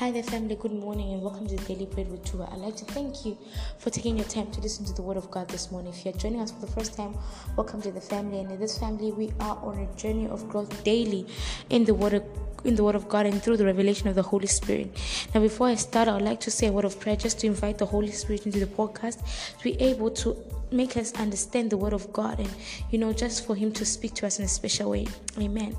Hi there, family. Good morning and welcome to the Daily Bread with Tua. I'd like to thank you for taking your time to listen to the Word of God this morning. If you're joining us for the first time, welcome to the family. And in this family, we are on a journey of growth daily in the Word of in the Word of God and through the revelation of the Holy Spirit. Now, before I start, I would like to say a word of prayer just to invite the Holy Spirit into the podcast to be able to make us understand the Word of God and, you know, just for Him to speak to us in a special way. Amen.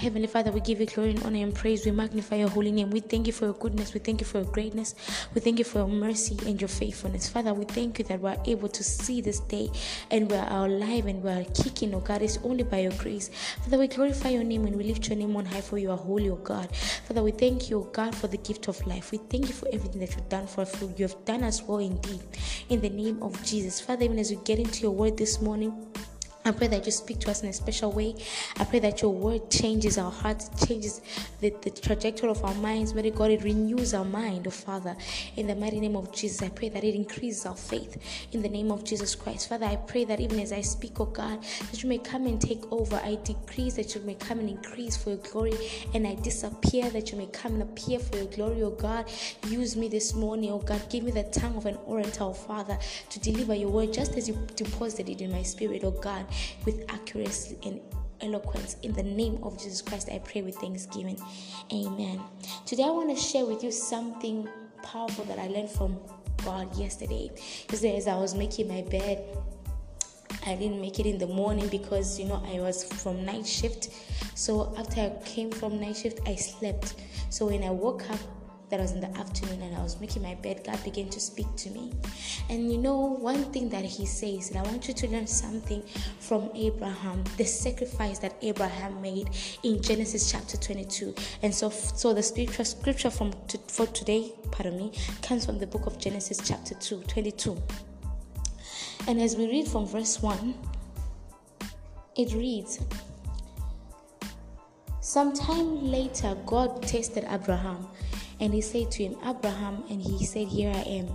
Heavenly Father, we give you glory and honor and praise. We magnify your holy name. We thank you for your goodness. We thank you for your greatness. We thank you for your mercy and your faithfulness. Father, we thank you that we're able to see this day and we're alive and we're kicking, oh God. It's only by your grace. Father, we glorify your name and we lift your name on high for you are holy, oh God. Father, we thank you, oh God, for the gift of life. We thank you for everything that you've done for us. You have done us well indeed. In the name of Jesus. Father, even as we get into your word this morning, I pray that you speak to us in a special way. I pray that your word changes our hearts, changes the, the trajectory of our minds. May God, it renews our mind, oh Father. In the mighty name of Jesus, I pray that it increases our faith in the name of Jesus Christ. Father, I pray that even as I speak, oh God, that you may come and take over. I decrease that you may come and increase for your glory, and I disappear that you may come and appear for your glory, oh God. Use me this morning, oh God. Give me the tongue of an orator, oh Father, to deliver your word just as you deposited it in my spirit, oh God with accuracy and eloquence. In the name of Jesus Christ, I pray with thanksgiving. Amen. Today, I want to share with you something powerful that I learned from God yesterday. Yesterday, as I was making my bed, I didn't make it in the morning because you know I was from night shift. So after I came from night shift, I slept. So when I woke up, that was in the afternoon and I was making my bed, God began to speak to me. And you know, one thing that He says, and I want you to learn something from Abraham, the sacrifice that Abraham made in Genesis chapter 22. And so, so the scripture, scripture from for today, pardon me, comes from the book of Genesis chapter 2, 22. And as we read from verse 1, it reads, Sometime later, God tested Abraham and he said to him, Abraham, and he said, Here I am.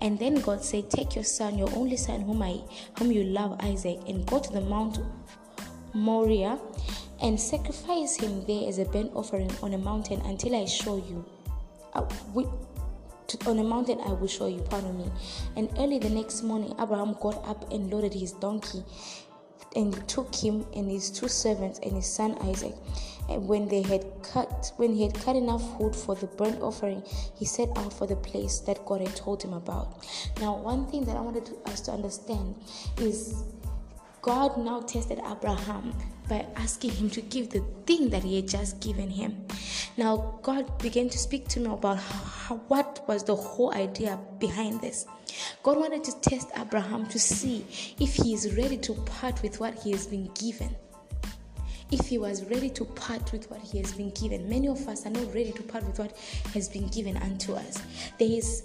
And then God said, Take your son, your only son, whom I whom you love, Isaac, and go to the Mount Moriah and sacrifice him there as a burnt offering on a mountain until I show you. Uh, we, on a mountain I will show you, pardon me. And early the next morning, Abraham got up and loaded his donkey and took him and his two servants and his son Isaac. And when they had cut, when he had cut enough wood for the burnt offering, he set out for the place that God had told him about. Now, one thing that I wanted to, us to understand is God now tested Abraham by asking him to give the thing that he had just given him. Now, God began to speak to me about how, what was the whole idea behind this. God wanted to test Abraham to see if he is ready to part with what he has been given. If he was ready to part with what he has been given, many of us are not ready to part with what has been given unto us. There is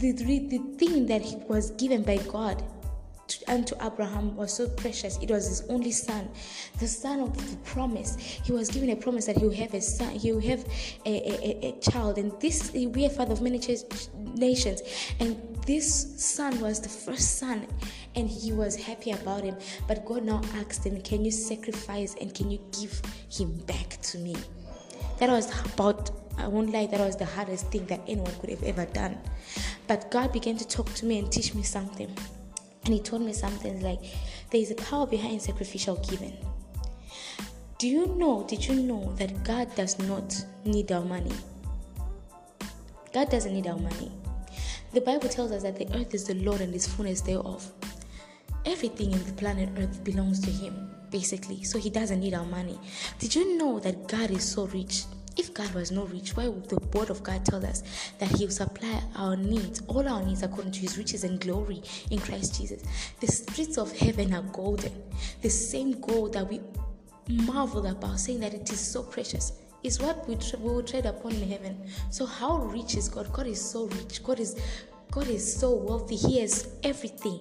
the, the thing that was given by God unto Abraham was so precious. It was his only son, the son of the promise. He was given a promise that he will have a son, he will have a, a, a child, and this he will be a father of many nations. And this son was the first son, and he was happy about him. But God now asked him, Can you sacrifice and can you give him back to me? That was about I won't lie, that was the hardest thing that anyone could have ever done. But God began to talk to me and teach me something. And he told me something like, there is a power behind sacrificial giving. Do you know, did you know that God does not need our money? God doesn't need our money. The Bible tells us that the earth is the Lord and his fullness thereof. Everything in the planet Earth belongs to him, basically. So he doesn't need our money. Did you know that God is so rich? If God was not rich, why would the word of God tell us that He will supply our needs, all our needs according to His riches and glory in Christ Jesus? The streets of heaven are golden. The same gold that we marvel about, saying that it is so precious, is what we, we will tread upon in heaven. So how rich is God? God is so rich. God is God is so wealthy. He has everything.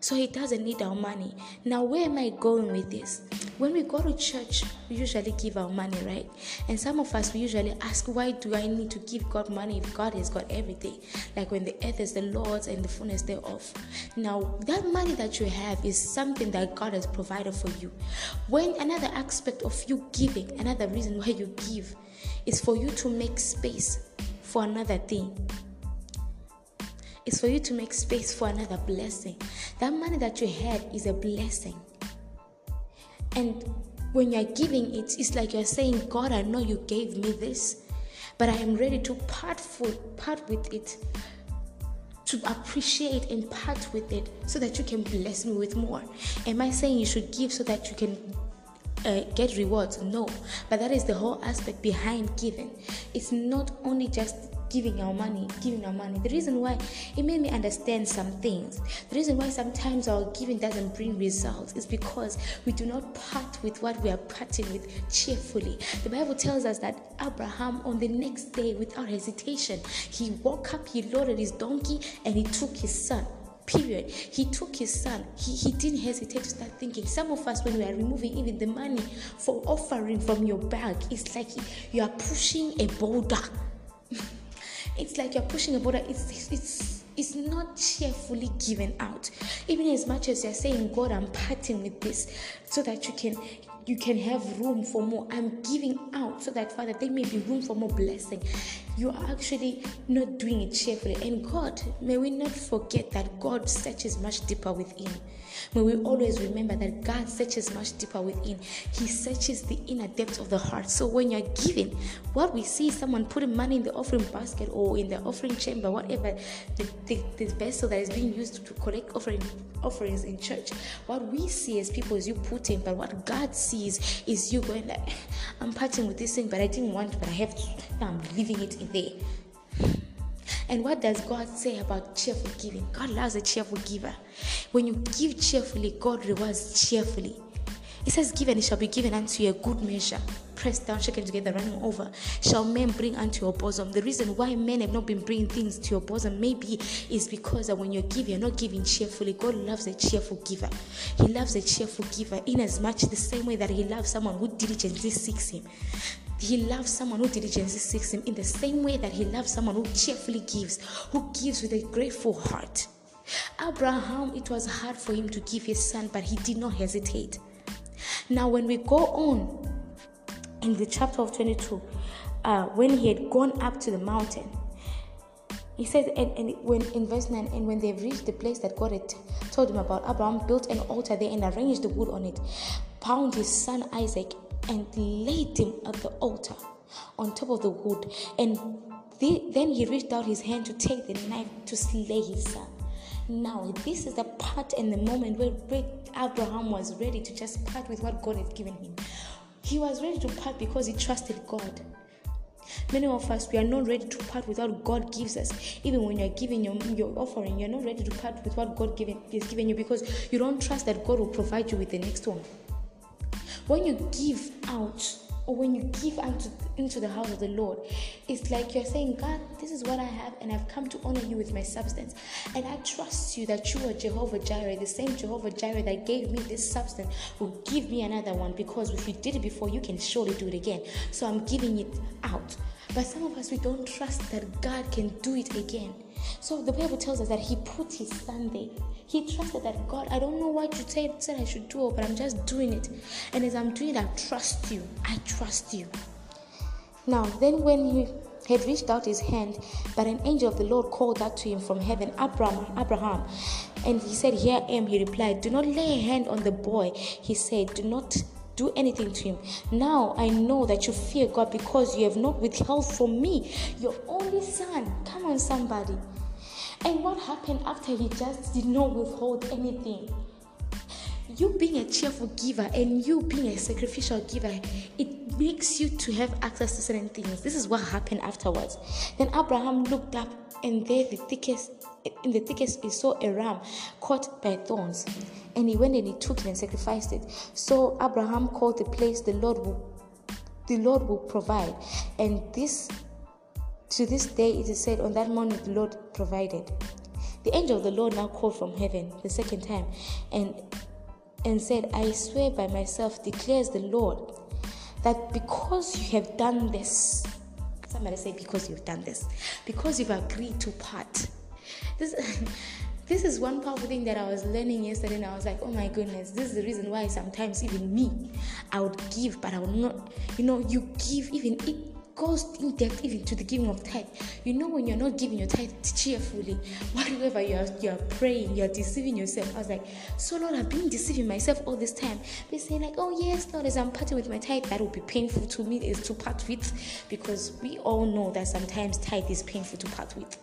So he doesn't need our money. Now, where am I going with this? When we go to church, we usually give our money, right? And some of us, we usually ask, why do I need to give God money if God has got everything? Like when the earth is the Lord's and the fullness thereof. Now, that money that you have is something that God has provided for you. When another aspect of you giving, another reason why you give, is for you to make space for another thing. It's for you to make space for another blessing. That money that you had is a blessing. And when you're giving it, it's like you're saying, God, I know you gave me this, but I am ready to part, for, part with it to appreciate and part with it so that you can bless me with more. Am I saying you should give so that you can uh, get rewards? No, but that is the whole aspect behind giving. It's not only just giving our money, giving our money. The reason why it made me understand some things. The reason why sometimes our giving doesn't bring results is because we do not part with what we are parting with cheerfully. The Bible tells us that Abraham, on the next day, without hesitation, he woke up, he loaded his donkey, and he took his son period. He took his son. He, he didn't hesitate to start thinking. Some of us, when we are removing even the money for offering from your bag, it's like you are pushing a boulder. it's like you're pushing a border. It's it's it's not cheerfully given out. Even as much as you're saying, God, I'm parting with this so that you can you can have room for more. I'm giving out so that Father, there may be room for more blessing. You are actually not doing it cheerfully. And God, may we not forget that God searches much deeper within. May we always remember that God searches much deeper within. He searches the inner depths of the heart. So when you're giving, what we see is someone putting money in the offering basket or in the offering chamber, whatever the, the, the vessel that is being used to collect offering offerings in church. What we see as people is you putting, but what God sees is you going like, I'm parting with this thing, but I didn't want, but I have to. I'm leaving it in there. And what does God say about cheerful giving? God loves a cheerful giver. When you give cheerfully, God rewards cheerfully. It says, Give and it shall be given unto you a good measure, pressed down, shaken together, running over, shall men bring unto your bosom. The reason why men have not been bringing things to your bosom maybe is because that when you're giving, you're not giving cheerfully. God loves a cheerful giver. He loves a cheerful giver in as much the same way that He loves someone who diligently seeks Him. He loves someone who diligently seeks Him in the same way that He loves someone who cheerfully gives, who gives with a grateful heart. Abraham, it was hard for him to give his son, but he did not hesitate. Now, when we go on in the chapter of 22, uh, when he had gone up to the mountain, he says, and, and when in verse 9, and when they reached the place that God had told him about, Abraham built an altar there and arranged the wood on it, bound his son Isaac, and laid him at the altar on top of the wood. And the, then he reached out his hand to take the knife to slay his son. Now, this is the part and the moment where Abraham was ready to just part with what God had given him. He was ready to part because he trusted God. Many of us, we are not ready to part with what God gives us. Even when you're giving your, your offering, you're not ready to part with what God given, is giving you because you don't trust that God will provide you with the next one. When you give out, or when you give unto, into the house of the Lord, it's like you're saying, God, this is what I have, and I've come to honor you with my substance. And I trust you that you are Jehovah Jireh, the same Jehovah Jireh that gave me this substance will give me another one because if you did it before, you can surely do it again. So I'm giving it out. But some of us, we don't trust that God can do it again. So the Bible tells us that He put His Son there. He trusted that God, I don't know what you said, I should do, but I'm just doing it. And as I'm doing it, I trust you. I trust you. Now, then when he had reached out his hand, but an angel of the Lord called out to him from heaven, Abraham, Abraham. And he said, Here I am. He replied, Do not lay a hand on the boy. He said, Do not do anything to him. Now I know that you fear God because you have not withheld from me your only son. Come on, somebody. And what happened after he just did not withhold anything? You being a cheerful giver and you being a sacrificial giver, it makes you to have access to certain things. This is what happened afterwards. Then Abraham looked up, and there the thickest in the thickest he saw a ram caught by thorns, and he went and he took it and sacrificed it. So Abraham called the place the Lord will the Lord will provide, and this to this day, it is said, On that morning the Lord provided. The angel of the Lord now called from heaven the second time and, and said, I swear by myself, declares the Lord, that because you have done this, somebody say, because you've done this, because you've agreed to part. This, this is one powerful thing that I was learning yesterday, and I was like, oh my goodness, this is the reason why sometimes even me, I would give, but I would not, you know, you give even goes in depth even to the giving of tithe. You know when you're not giving your tithe cheerfully, whatever you're you're praying, you're deceiving yourself. I was like, so Lord, I've been deceiving myself all this time. Be saying like, oh yes, Lord, as I'm parting with my tithe, that will be painful to me is to part with, because we all know that sometimes tithe is painful to part with.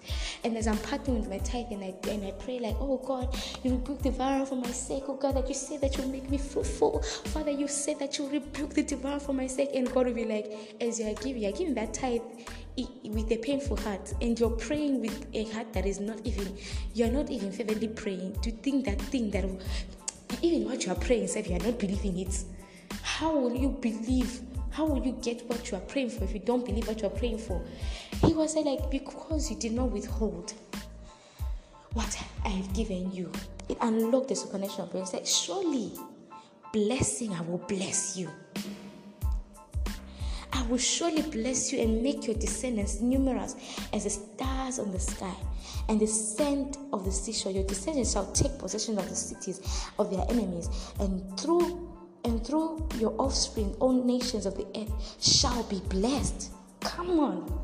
And as I'm parting with my tithe, and I and I pray like, oh God, you rebuke the devourer for my sake. Oh God, that you say that you'll make me fruitful. Father, you said that you'll rebuke the devourer for my sake, and God will be like, as you are giving, you're giving that tithe with a painful heart and you're praying with a heart that is not even you're not even fervently praying to think that thing that even what you are praying if you are not believing it. How will you believe how will you get what you are praying for if you don't believe what you are praying for? He was like because you did not withhold what i have given you it unlocked the supernatural he said surely blessing i will bless you will surely bless you and make your descendants numerous as the stars on the sky and the sand of the seashore. Your descendants shall take possession of the cities of their enemies, and through and through your offspring, all nations of the earth shall be blessed. Come on,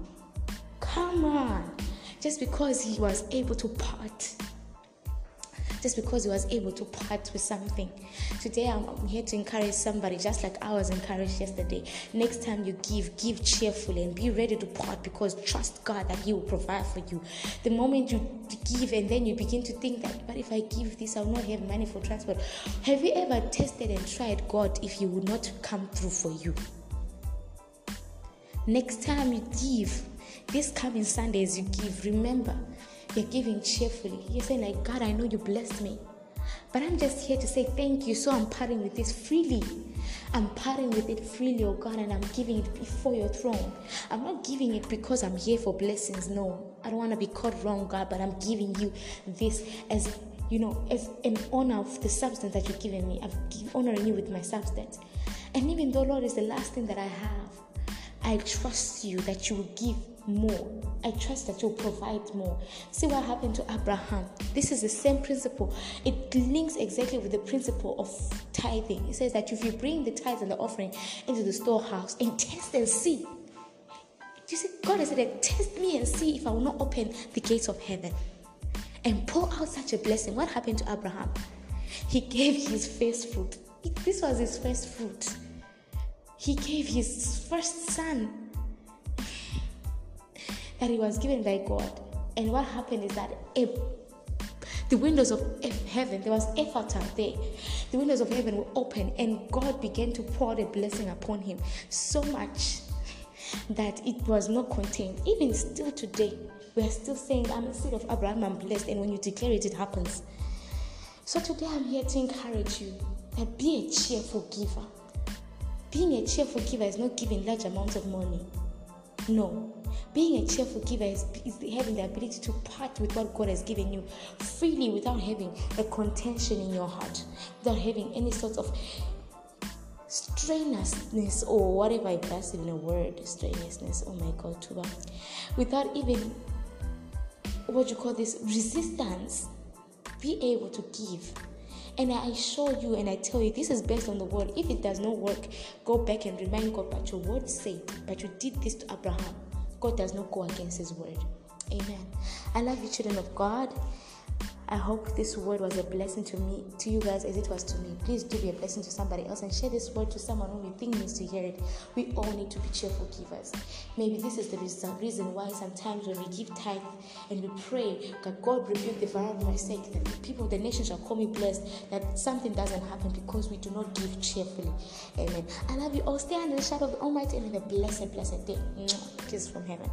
come on. Just because he was able to part just because he was able to part with something. Today I'm here to encourage somebody just like I was encouraged yesterday. Next time you give, give cheerfully and be ready to part because trust God that He will provide for you. The moment you give and then you begin to think that, but if I give this, I'll not have money for transport. Have you ever tested and tried God if He would not come through for you? Next time you give, this coming Sunday as you give, remember you're giving cheerfully. You're saying, like, God, I know you blessed me. But I'm just here to say thank you. So I'm parting with this freely. I'm parting with it freely, oh God, and I'm giving it before your throne. I'm not giving it because I'm here for blessings. No, I don't want to be caught wrong, God, but I'm giving you this as you know, as an honor of the substance that you've given me. I'm honoring you with my substance. And even though Lord is the last thing that I have, I trust you that you will give more. I trust that you'll provide more. See what happened to Abraham. This is the same principle. It links exactly with the principle of tithing. It says that if you bring the tithes and the offering into the storehouse and test and see. You see, God has said, test me and see if I will not open the gates of heaven and pour out such a blessing. What happened to Abraham? He gave his first fruit. This was his first fruit. He gave his first son that he was given by God. And what happened is that the windows of heaven, there was effort out there. The windows of heaven were open, and God began to pour the blessing upon him so much that it was not contained. Even still today, we are still saying, I'm a seed of Abraham, I'm blessed, and when you declare it, it happens. So today I'm here to encourage you that be a cheerful giver. Being a cheerful giver is not giving large amounts of money. No. Being a cheerful giver is, is having the ability to part with what God has given you freely without having a contention in your heart, without having any sort of strenuousness or whatever I pass in a word, strenuousness, oh my God, Tuba, without even what you call this resistance, be able to give and I assure you and I tell you, this is based on the word. If it does not work, go back and remind God, but your word said, but you did this to Abraham. God does not go against his word. Amen. I love you, children of God. I hope this word was a blessing to me, to you guys, as it was to me. Please do be a blessing to somebody else and share this word to someone who you think needs to hear it. We all need to be cheerful givers. Maybe this is the reason why sometimes when we give tithe and we pray that God rebuke the fire of my sake, that the people, the nation shall call me blessed, that something doesn't happen because we do not give cheerfully. Amen. I love you all. Stay under the shadow of the Almighty and have a blessed, blessed day. Kiss from heaven.